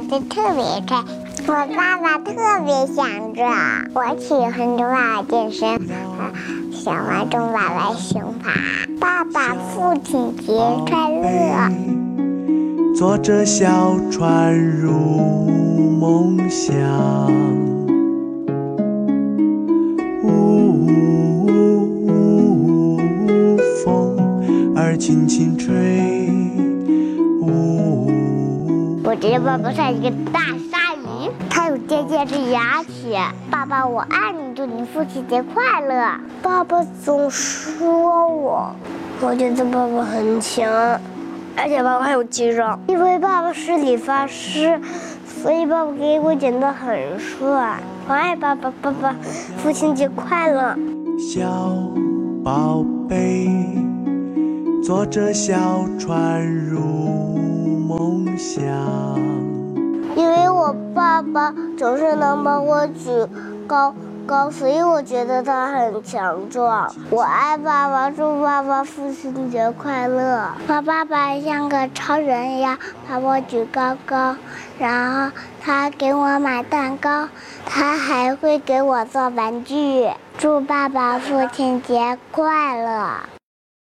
得特别快。我爸爸特别想着，我喜欢中爸爸健身，想玩中爸爸刑法。爸爸父亲节快乐！坐着小船入梦乡，呜，风儿轻轻吹，呜。我觉得爸爸像一个大鲨鱼，他有尖尖的牙齿。爸爸，我爱你，祝你父亲节快乐。爸爸总说我，我觉得爸爸很强。而且爸爸还有肌肉，因为爸爸是理发师，所以爸爸给我剪得很帅。我爱爸爸，爸爸，父亲节快乐！小宝贝，坐着小船入梦想。因为我爸爸总是能把我举高。高，所以我觉得他很强壮。我爱爸爸，祝爸爸父亲节快乐。我爸爸像个超人一样把我举高高，然后他给我买蛋糕，他还会给我做玩具。祝爸爸父亲节快乐。